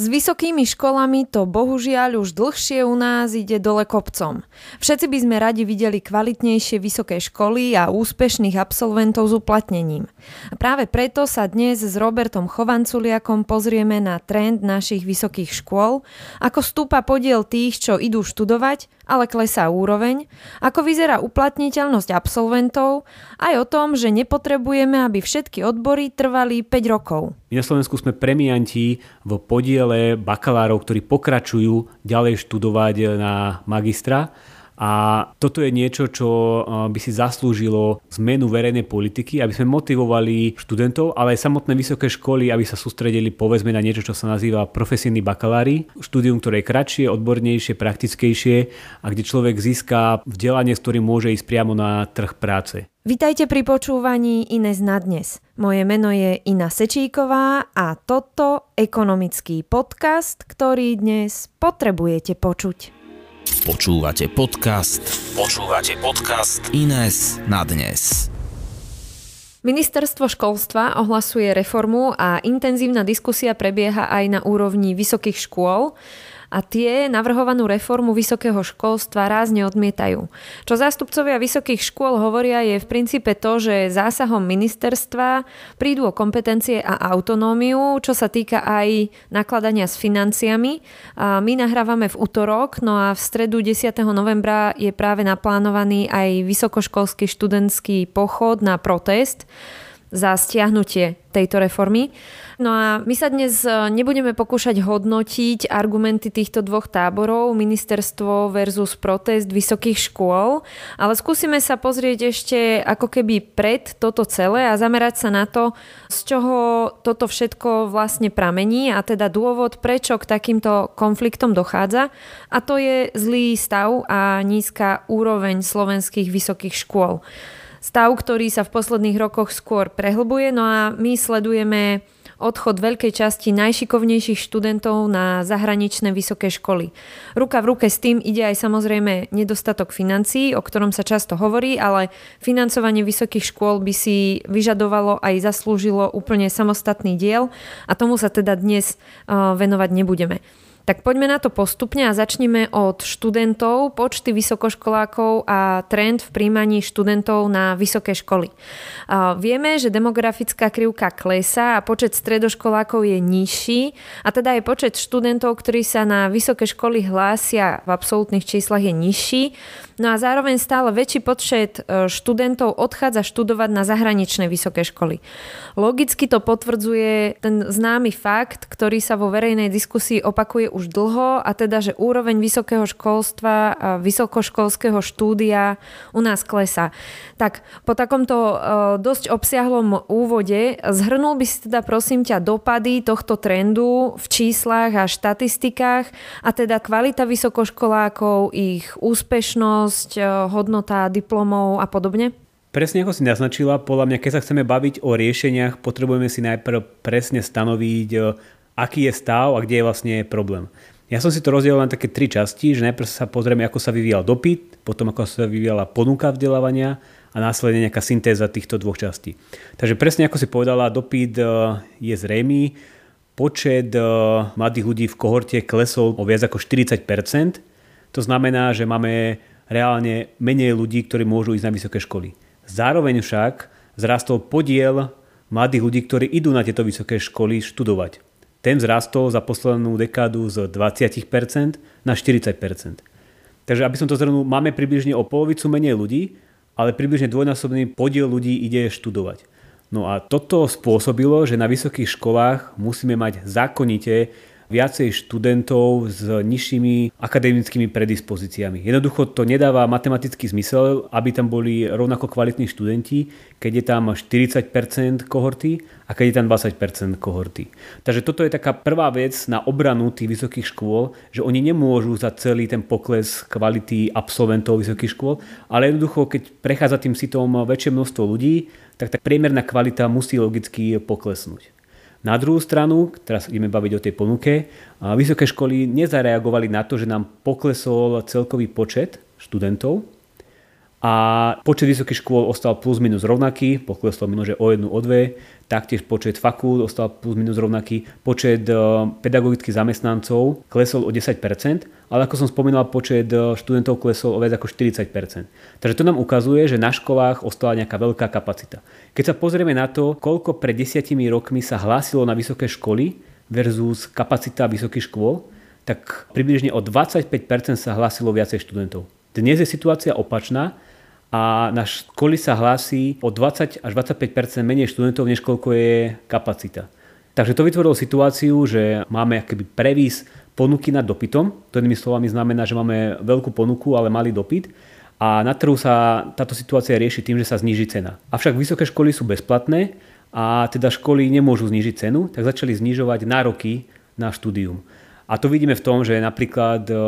S vysokými školami to bohužiaľ už dlhšie u nás ide dole kopcom. Všetci by sme radi videli kvalitnejšie vysoké školy a úspešných absolventov s uplatnením. A práve preto sa dnes s Robertom Chovanculiakom pozrieme na trend našich vysokých škôl, ako stúpa podiel tých, čo idú študovať, ale klesá úroveň, ako vyzerá uplatniteľnosť absolventov, aj o tom, že nepotrebujeme, aby všetky odbory trvali 5 rokov. Na Slovensku sme premianti v podiele bakalárov, ktorí pokračujú ďalej študovať na magistra. A toto je niečo, čo by si zaslúžilo zmenu verejnej politiky, aby sme motivovali študentov, ale aj samotné vysoké školy, aby sa sústredili povedzme na niečo, čo sa nazýva profesijní bakalári. Štúdium, ktoré je kratšie, odbornejšie, praktickejšie a kde človek získa vzdelanie, s ktorým môže ísť priamo na trh práce. Vitajte pri počúvaní Ines na dnes. Moje meno je Ina Sečíková a toto ekonomický podcast, ktorý dnes potrebujete počuť. Počúvate podcast. Počúvate podcast Ines na dnes. Ministerstvo školstva ohlasuje reformu a intenzívna diskusia prebieha aj na úrovni vysokých škôl a tie navrhovanú reformu vysokého školstva rázne odmietajú. Čo zástupcovia vysokých škôl hovoria je v princípe to, že zásahom ministerstva prídu o kompetencie a autonómiu, čo sa týka aj nakladania s financiami. A my nahrávame v útorok, no a v stredu 10. novembra je práve naplánovaný aj vysokoškolský študentský pochod na protest za stiahnutie tejto reformy. No a my sa dnes e, nebudeme pokúšať hodnotiť argumenty týchto dvoch táborov, ministerstvo versus protest vysokých škôl, ale skúsime sa pozrieť ešte ako keby pred toto celé a zamerať sa na to, z čoho toto všetko vlastne pramení a teda dôvod, prečo k takýmto konfliktom dochádza a to je zlý stav a nízka úroveň slovenských vysokých škôl. Stav, ktorý sa v posledných rokoch skôr prehlbuje, no a my sledujeme odchod veľkej časti najšikovnejších študentov na zahraničné vysoké školy. Ruka v ruke s tým ide aj samozrejme nedostatok financií, o ktorom sa často hovorí, ale financovanie vysokých škôl by si vyžadovalo aj zaslúžilo úplne samostatný diel a tomu sa teda dnes venovať nebudeme. Tak poďme na to postupne a začneme od študentov, počty vysokoškolákov a trend v príjmaní študentov na vysoké školy. Vieme, že demografická krivka klesá a počet stredoškolákov je nižší a teda aj počet študentov, ktorí sa na vysoké školy hlásia v absolútnych číslach je nižší. No a zároveň stále väčší počet e, študentov odchádza študovať na zahraničné vysoké školy. Logicky to potvrdzuje ten známy fakt, ktorý sa vo verejnej diskusii opakuje už dlho a teda, že úroveň vysokého školstva a vysokoškolského štúdia u nás klesá. Tak po takomto e, dosť obsiahlom úvode zhrnul by si teda prosím ťa dopady tohto trendu v číslach a štatistikách a teda kvalita vysokoškolákov, ich úspešnosť, eh, hodnota diplomov a podobne? Presne ako si naznačila, podľa mňa, keď sa chceme baviť o riešeniach, potrebujeme si najprv presne stanoviť, eh, aký je stav a kde je vlastne problém. Ja som si to rozdielil na také tri časti, že najprv sa pozrieme, ako sa vyvíjal dopyt, potom ako sa vyvíjala ponuka vzdelávania a následne nejaká syntéza týchto dvoch častí. Takže presne ako si povedala, dopyt eh, je zrejmý, počet mladých ľudí v kohorte klesol o viac ako 40%. To znamená, že máme reálne menej ľudí, ktorí môžu ísť na vysoké školy. Zároveň však zrastol podiel mladých ľudí, ktorí idú na tieto vysoké školy študovať. Ten vzrastol za poslednú dekádu z 20% na 40%. Takže aby som to zhrnul, máme približne o polovicu menej ľudí, ale približne dvojnásobný podiel ľudí ide študovať. No a toto spôsobilo, že na vysokých školách musíme mať zákonite viacej študentov s nižšími akademickými predispozíciami. Jednoducho to nedáva matematický zmysel, aby tam boli rovnako kvalitní študenti, keď je tam 40% kohorty a keď je tam 20% kohorty. Takže toto je taká prvá vec na obranu tých vysokých škôl, že oni nemôžu za celý ten pokles kvality absolventov vysokých škôl, ale jednoducho, keď prechádza tým sitom väčšie množstvo ľudí, tak tá priemerná kvalita musí logicky poklesnúť. Na druhú stranu, teraz ideme baviť o tej ponuke, vysoké školy nezareagovali na to, že nám poklesol celkový počet študentov, a počet vysokých škôl ostal plus minus rovnaký, pokleslo minus o jednu, o dve, taktiež počet fakult ostal plus minus rovnaký, počet e, pedagogických zamestnancov klesol o 10%, ale ako som spomínal, počet e, študentov klesol o viac ako 40%. Takže to nám ukazuje, že na školách ostala nejaká veľká kapacita. Keď sa pozrieme na to, koľko pred desiatimi rokmi sa hlásilo na vysoké školy versus kapacita vysokých škôl, tak približne o 25% sa hlásilo viacej študentov. Dnes je situácia opačná, a na školy sa hlási o 20 až 25% menej študentov, než koľko je kapacita. Takže to vytvorilo situáciu, že máme akoby previs ponuky nad dopytom. To inými slovami znamená, že máme veľkú ponuku, ale malý dopyt. A na trhu sa táto situácia rieši tým, že sa zníži cena. Avšak vysoké školy sú bezplatné a teda školy nemôžu znížiť cenu, tak začali znižovať nároky na štúdium. A to vidíme v tom, že napríklad eh,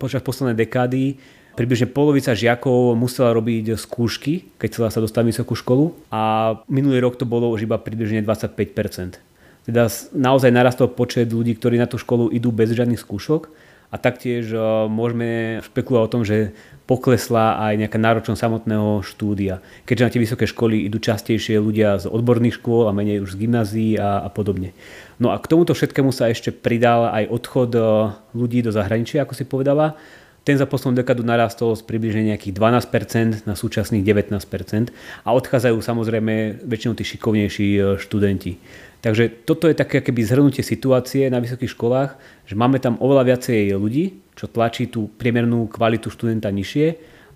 počas poslednej dekády Približne polovica žiakov musela robiť skúšky, keď chcela sa dostať vysokú školu a minulý rok to bolo už iba približne 25%. Teda naozaj narastol počet ľudí, ktorí na tú školu idú bez žiadnych skúšok a taktiež e, môžeme špekulovať o tom, že poklesla aj nejaká náročnosť samotného štúdia. Keďže na tie vysoké školy idú častejšie ľudia z odborných škôl a menej už z gymnázií a, a podobne. No a k tomuto všetkému sa ešte pridal aj odchod e, ľudí do zahraničia, ako si povedala. Ten za poslednú dekadu narastol z približne nejakých 12% na súčasných 19% a odchádzajú samozrejme väčšinou tí šikovnejší e, študenti. Takže toto je také keby zhrnutie situácie na vysokých školách, že máme tam oveľa viacej ľudí, čo tlačí tú priemernú kvalitu študenta nižšie,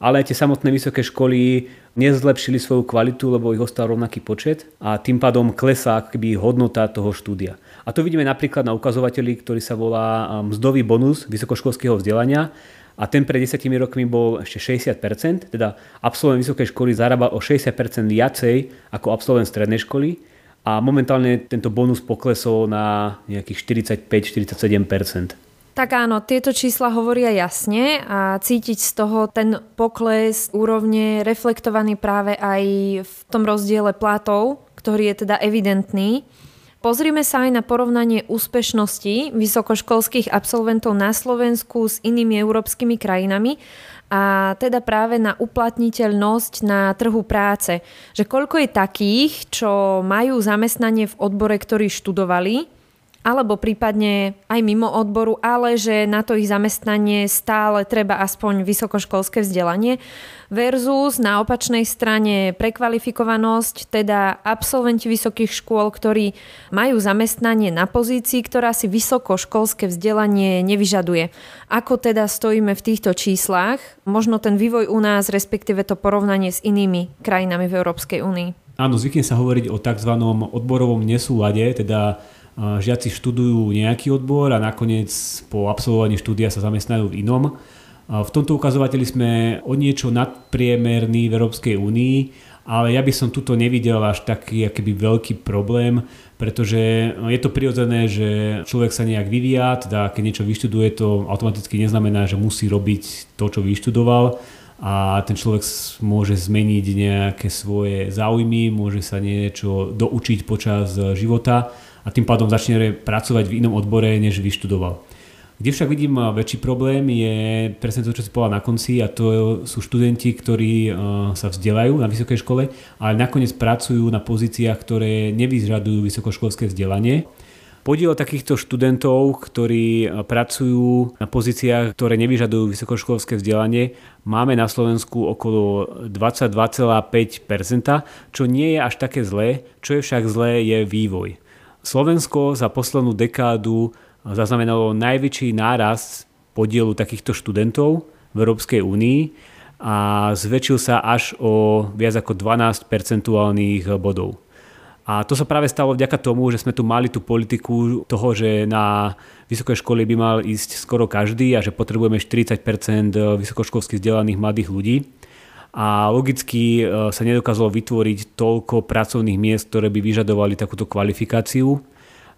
ale tie samotné vysoké školy nezlepšili svoju kvalitu, lebo ich ostal rovnaký počet a tým pádom klesá keby hodnota toho štúdia. A to vidíme napríklad na ukazovateli, ktorý sa volá mzdový bonus vysokoškolského vzdelania a ten pred 10 rokmi bol ešte 60%, teda absolvent vysokej školy zarábal o 60% viacej ako absolvent strednej školy a momentálne tento bonus poklesol na nejakých 45-47%. Tak áno, tieto čísla hovoria jasne a cítiť z toho ten pokles úrovne reflektovaný práve aj v tom rozdiele platov, ktorý je teda evidentný. Pozrime sa aj na porovnanie úspešnosti vysokoškolských absolventov na Slovensku s inými európskymi krajinami a teda práve na uplatniteľnosť na trhu práce. Že koľko je takých, čo majú zamestnanie v odbore, ktorí študovali, alebo prípadne aj mimo odboru, ale že na to ich zamestnanie stále treba aspoň vysokoškolské vzdelanie versus na opačnej strane prekvalifikovanosť, teda absolventi vysokých škôl, ktorí majú zamestnanie na pozícii, ktorá si vysokoškolské vzdelanie nevyžaduje. Ako teda stojíme v týchto číslach? Možno ten vývoj u nás, respektíve to porovnanie s inými krajinami v Európskej únii. Áno, zvykne sa hovoriť o tzv. odborovom nesúlade, teda žiaci študujú nejaký odbor a nakoniec po absolvovaní štúdia sa zamestnajú v inom. V tomto ukazovateli sme o niečo nadpriemerní v Európskej únii, ale ja by som tuto nevidel až taký akýby veľký problém, pretože je to prirodzené, že človek sa nejak vyvíja, teda keď niečo vyštuduje, to automaticky neznamená, že musí robiť to, čo vyštudoval a ten človek môže zmeniť nejaké svoje záujmy, môže sa niečo doučiť počas života a tým pádom začne pracovať v inom odbore, než vyštudoval. Kde však vidím väčší problém je presne to, čo si povedal na konci a to sú študenti, ktorí sa vzdelajú na vysokej škole, ale nakoniec pracujú na pozíciách, ktoré nevyžadujú vysokoškolské vzdelanie. Podiel takýchto študentov, ktorí pracujú na pozíciách, ktoré nevyžadujú vysokoškolské vzdelanie, máme na Slovensku okolo 22,5%, čo nie je až také zlé. Čo je však zlé, je vývoj. Slovensko za poslednú dekádu zaznamenalo najväčší nárast podielu takýchto študentov v Európskej únii a zväčšil sa až o viac ako 12 percentuálnych bodov. A to sa práve stalo vďaka tomu, že sme tu mali tú politiku toho, že na vysoké školy by mal ísť skoro každý a že potrebujeme 40% vysokoškolských vzdelaných mladých ľudí a logicky e, sa nedokázalo vytvoriť toľko pracovných miest, ktoré by vyžadovali takúto kvalifikáciu.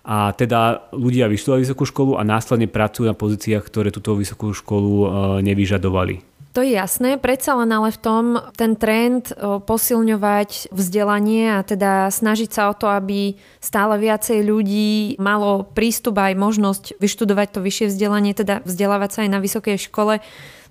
A teda ľudia vyštudovali vysokú školu a následne pracujú na pozíciách, ktoré túto vysokú školu e, nevyžadovali. To je jasné, predsa len ale v tom ten trend e, posilňovať vzdelanie a teda snažiť sa o to, aby stále viacej ľudí malo prístup aj možnosť vyštudovať to vyššie vzdelanie, teda vzdelávať sa aj na vysokej škole,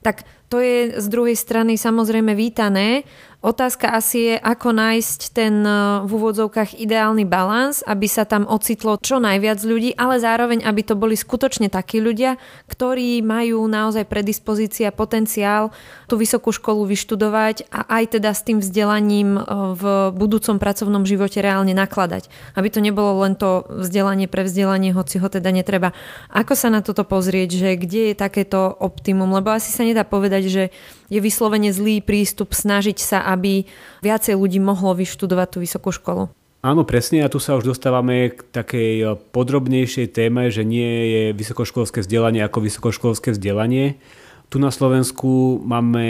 tak To je z druhej strany samozrejme vítané, Otázka asi je, ako nájsť ten e, v úvodzovkách ideálny balans, aby sa tam ocitlo čo najviac ľudí, ale zároveň, aby to boli skutočne takí ľudia, ktorí majú naozaj predispozícia, potenciál tú vysokú školu vyštudovať a aj teda s tým vzdelaním e, v budúcom pracovnom živote reálne nakladať. Aby to nebolo len to vzdelanie pre vzdelanie, hoci ho teda netreba. Ako sa na toto pozrieť, že kde je takéto optimum? Lebo asi sa nedá povedať, že je vyslovene zlý prístup snažiť sa, aby viacej ľudí mohlo vyštudovať tú vysokú školu. Áno, presne a tu sa už dostávame k takej eh, podrobnejšej téme, že nie je vysokoškolské vzdelanie ako vysokoškolské vzdelanie. Tu na Slovensku máme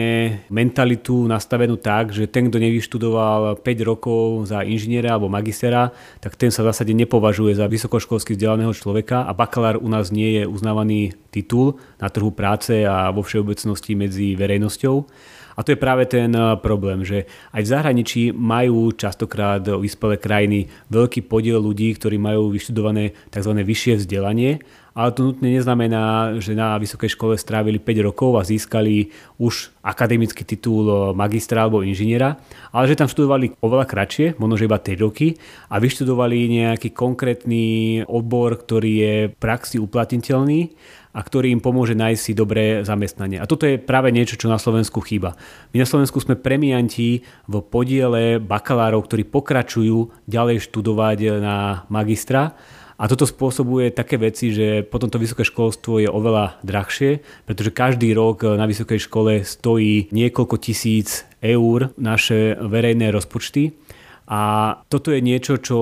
mentalitu nastavenú tak, že ten, kto nevyštudoval 5 rokov za inžiniera alebo magistera, tak ten sa v zásade nepovažuje za vysokoškolsky vzdelaného človeka a bakalár u nás nie je uznávaný titul na trhu práce a vo všeobecnosti medzi verejnosťou. A to je práve ten eh, problém, že aj v zahraničí majú častokrát vyspelé krajiny veľký podiel ľudí, ktorí majú vyštudované tzv. vyššie vzdelanie ale to nutne neznamená, že na vysokej škole strávili 5 rokov a získali už akademický titul magistra alebo inžiniera, ale že tam študovali oveľa kratšie, možno iba 3 roky a vyštudovali nejaký konkrétny odbor, ktorý je v praxi uplatniteľný a ktorý im pomôže nájsť si dobré zamestnanie. A toto je práve niečo, čo na Slovensku chýba. My na Slovensku sme premianti v podiele bakalárov, ktorí pokračujú ďalej študovať na magistra a toto spôsobuje také veci, že potom to vysoké školstvo je oveľa drahšie, pretože každý rok na vysokej škole stojí niekoľko tisíc eur naše verejné rozpočty. A toto je niečo, čo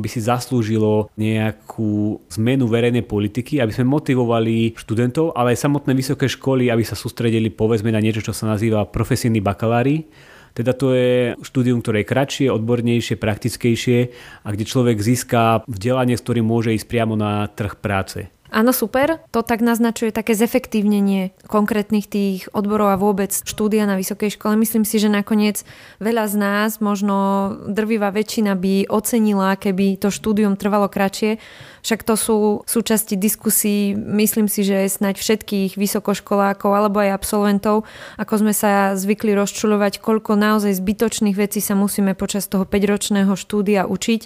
by si zaslúžilo nejakú zmenu verejnej politiky, aby sme motivovali študentov, ale aj samotné vysoké školy, aby sa sústredili povedzme na niečo, čo sa nazýva profesijní bakalári, teda to je štúdium, ktoré je kratšie, odbornejšie, praktickejšie a kde človek získa vzdelanie, s ktorým môže ísť priamo na trh práce. Áno, super. To tak naznačuje také zefektívnenie konkrétnych tých odborov a vôbec štúdia na vysokej škole. Myslím si, že nakoniec veľa z nás, možno drvivá väčšina by ocenila, keby to štúdium trvalo kratšie, však to sú súčasti diskusí, myslím si, že snať všetkých vysokoškolákov alebo aj absolventov, ako sme sa zvykli rozčulovať, koľko naozaj zbytočných vecí sa musíme počas toho 5-ročného štúdia učiť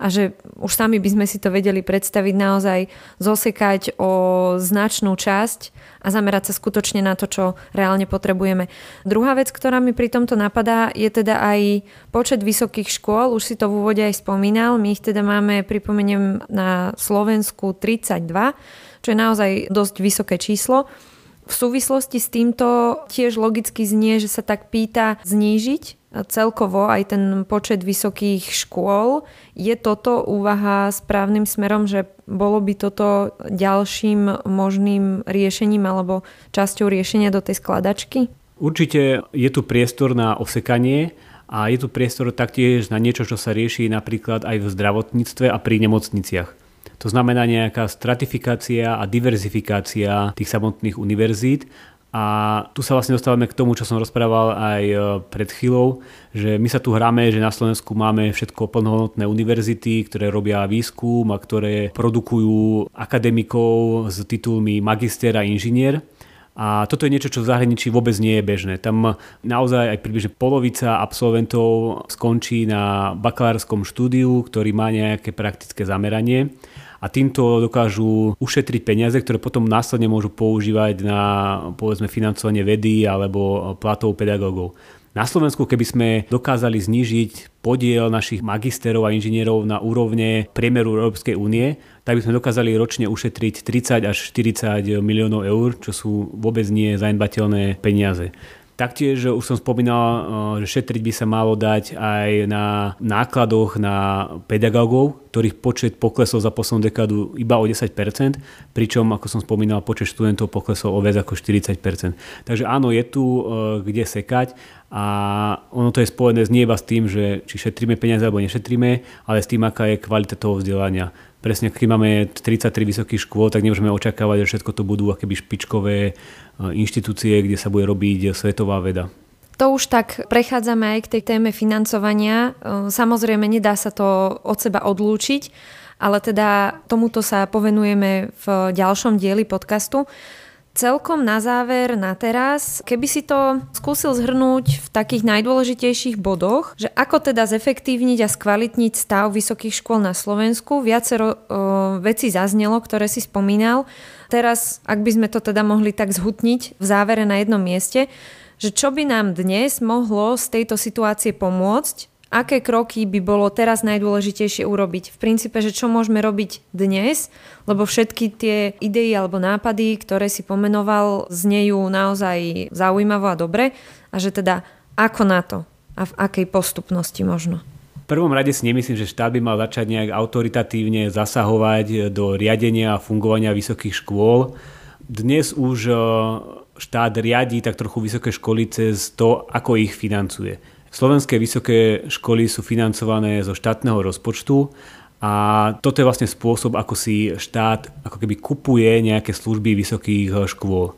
a že už sami by sme si to vedeli predstaviť naozaj zosekať o značnú časť a zamerať sa skutočne na to, čo reálne potrebujeme. Druhá vec, ktorá mi pri tomto napadá, je teda aj počet vysokých škôl. Už si to v úvode aj spomínal. My ich teda máme, pripomeniem, na Slovensku 32, čo je naozaj dosť vysoké číslo. V súvislosti s týmto tiež logicky znie, že sa tak pýta znížiť celkovo aj ten počet vysokých škôl. Je toto úvaha správnym smerom, že bolo by toto ďalším možným riešením alebo časťou riešenia do tej skladačky? Určite je tu priestor na osekanie a je tu priestor taktiež na niečo, čo sa rieši napríklad aj v zdravotníctve a pri nemocniciach. To znamená nejaká stratifikácia a diverzifikácia tých samotných univerzít a tu sa vlastne dostávame k tomu, čo som rozprával aj e, pred chvíľou, že my sa tu hráme, že na Slovensku máme všetko plnohodnotné univerzity, ktoré robia výskum a ktoré produkujú akademikov s titulmi magister a inžinier. A toto je niečo, čo v zahraničí vôbec nie je bežné. Tam naozaj aj približne polovica absolventov skončí na bakalárskom štúdiu, ktorý má nejaké praktické zameranie a týmto dokážu ušetriť peniaze, ktoré potom následne môžu používať na povedzme financovanie vedy alebo platov pedagógov. Na Slovensku, keby sme dokázali znížiť podiel našich magisterov a inžinierov na úrovne priemeru Európskej únie, tak by sme dokázali ročne ušetriť 30 až 40 miliónov eur, čo sú vôbec nie zanedbateľné peniaze. Taktiež už som spomínal, eh, že šetriť by sa malo dať aj na nákladoch na pedagógov, ktorých počet poklesol za poslednú dekádu iba o 10%, pričom, ako som spomínal, počet študentov poklesol o viac ako 40%. Takže áno, je tu eh, kde sekať a ono to je spojené nie iba s tým, že či šetríme peniaze alebo nešetríme, ale s tým, aká je kvalita toho vzdelania presne keď máme 33 vysokých škôl, tak nemôžeme očakávať, že všetko to budú akéby špičkové e, inštitúcie, kde sa bude robiť svetová veda. To už tak prechádzame aj k tej téme financovania. E, samozrejme, nedá sa to od seba odlúčiť, ale teda tomuto sa povenujeme v ďalšom dieli podcastu. Celkom na záver, na teraz, keby si to skúsil zhrnúť v takých najdôležitejších bodoch, že ako teda zefektívniť a skvalitniť stav vysokých škôl na Slovensku. Viacero o, veci zaznelo, ktoré si spomínal. Teraz, ak by sme to teda mohli tak zhutniť v závere na jednom mieste, že čo by nám dnes mohlo z tejto situácie pomôcť, aké kroky by bolo teraz najdôležitejšie urobiť. V princípe, že čo môžeme robiť dnes, lebo všetky tie idei alebo nápady, ktoré si pomenoval, znejú naozaj zaujímavo a dobre a že teda ako na to a v akej postupnosti možno. V prvom rade si nemyslím, že štát by mal začať nejak autoritatívne zasahovať do riadenia a fungovania vysokých škôl. Dnes už e, štát riadí tak trochu vysoké školy cez to, ako ich financuje. Slovenské vysoké školy sú financované zo štátneho rozpočtu a toto je vlastne spôsob, ako si štát ako keby kupuje nejaké služby vysokých škôl.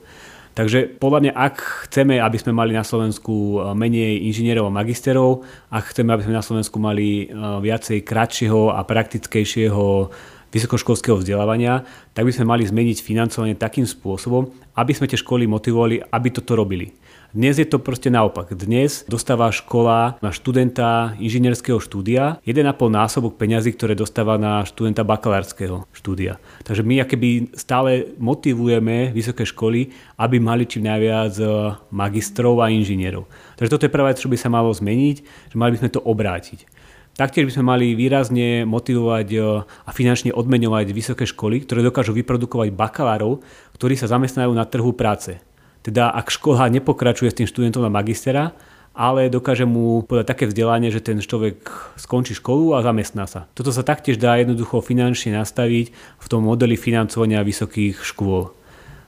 Takže podľa mňa, ak chceme, aby sme mali na Slovensku menej inžinierov a magisterov, ak chceme, aby sme na Slovensku mali viacej kratšieho a praktickejšieho vysokoškolského vzdelávania, tak by sme mali zmeniť financovanie takým spôsobom, aby sme tie školy motivovali, aby toto robili. Dnes je to proste naopak. Dnes dostáva škola na študenta inžinierského štúdia 1,5 násobok peňazí, ktoré dostáva na študenta bakalárskeho štúdia. Takže my akéby stále motivujeme vysoké školy, aby mali čím najviac e, magistrov a inžinierov. Takže toto je prvá čo by sa malo zmeniť, že mali by sme to obrátiť. Taktiež by sme mali výrazne motivovať e, a finančne odmeňovať vysoké školy, ktoré dokážu vyprodukovať bakalárov, ktorí sa zamestnajú na trhu práce. Teda ak škola nepokračuje s tým študentom na magistera, ale dokáže mu podať také vzdelanie, že ten človek skončí školu a zamestná sa. Toto sa taktiež dá jednoducho finančne nastaviť v tom modeli financovania vysokých škôl.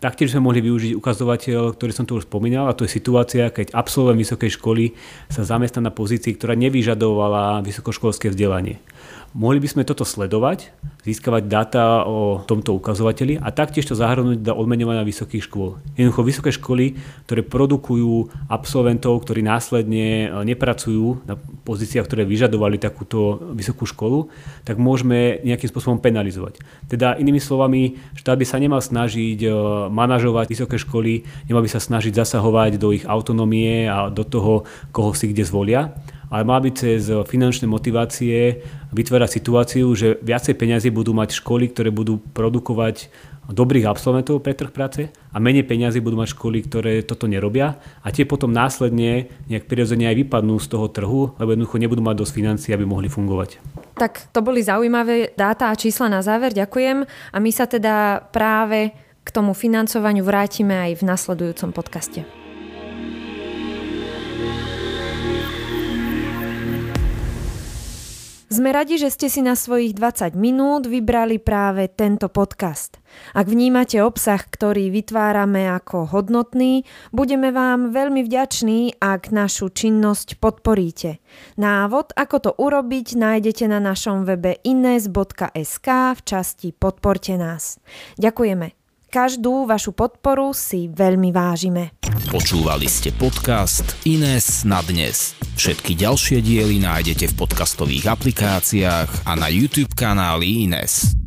Taktiež sme mohli využiť ukazovateľ, ktorý som tu už spomínal, a to je situácia, keď absolvent vysokej školy sa zamestná na pozícii, ktorá nevyžadovala vysokoškolské vzdelanie. Mohli by sme toto sledovať, získavať dáta o tomto ukazovateli a taktiež to zahrnúť do odmenovania vysokých škôl. Jednoducho vysoké školy, ktoré produkujú absolventov, ktorí následne e, nepracujú na pozíciách, ktoré vyžadovali takúto vysokú školu, tak môžeme nejakým spôsobom penalizovať. Teda inými slovami, štát by sa nemal snažiť e, manažovať vysoké školy, nemal by sa snažiť zasahovať do ich autonómie a do toho, koho si kde zvolia, ale mal by cez finančné motivácie vytvárať situáciu, že viacej peniazy budú mať školy, ktoré budú produkovať dobrých absolventov pre trh práce a menej peniazy budú mať školy, ktoré toto nerobia a tie potom následne nejak prirodzene aj vypadnú z toho trhu, lebo jednoducho nebudú mať dosť financií, aby mohli fungovať. Tak to boli zaujímavé dáta a čísla na záver, ďakujem. A my sa teda práve k tomu financovaniu vrátime aj v nasledujúcom podcaste. Sme radi, že ste si na svojich 20 minút vybrali práve tento podcast. Ak vnímate obsah, ktorý vytvárame ako hodnotný, budeme vám veľmi vďační, ak našu činnosť podporíte. Návod, ako to urobiť, nájdete na našom webe ines.sk v časti Podporte nás. Ďakujeme. Každú vašu podporu si veľmi vážime. Počúvali ste podcast Ines na dnes. Všetky ďalšie diely nájdete v podcastových aplikáciách a na YouTube kanáli Ines.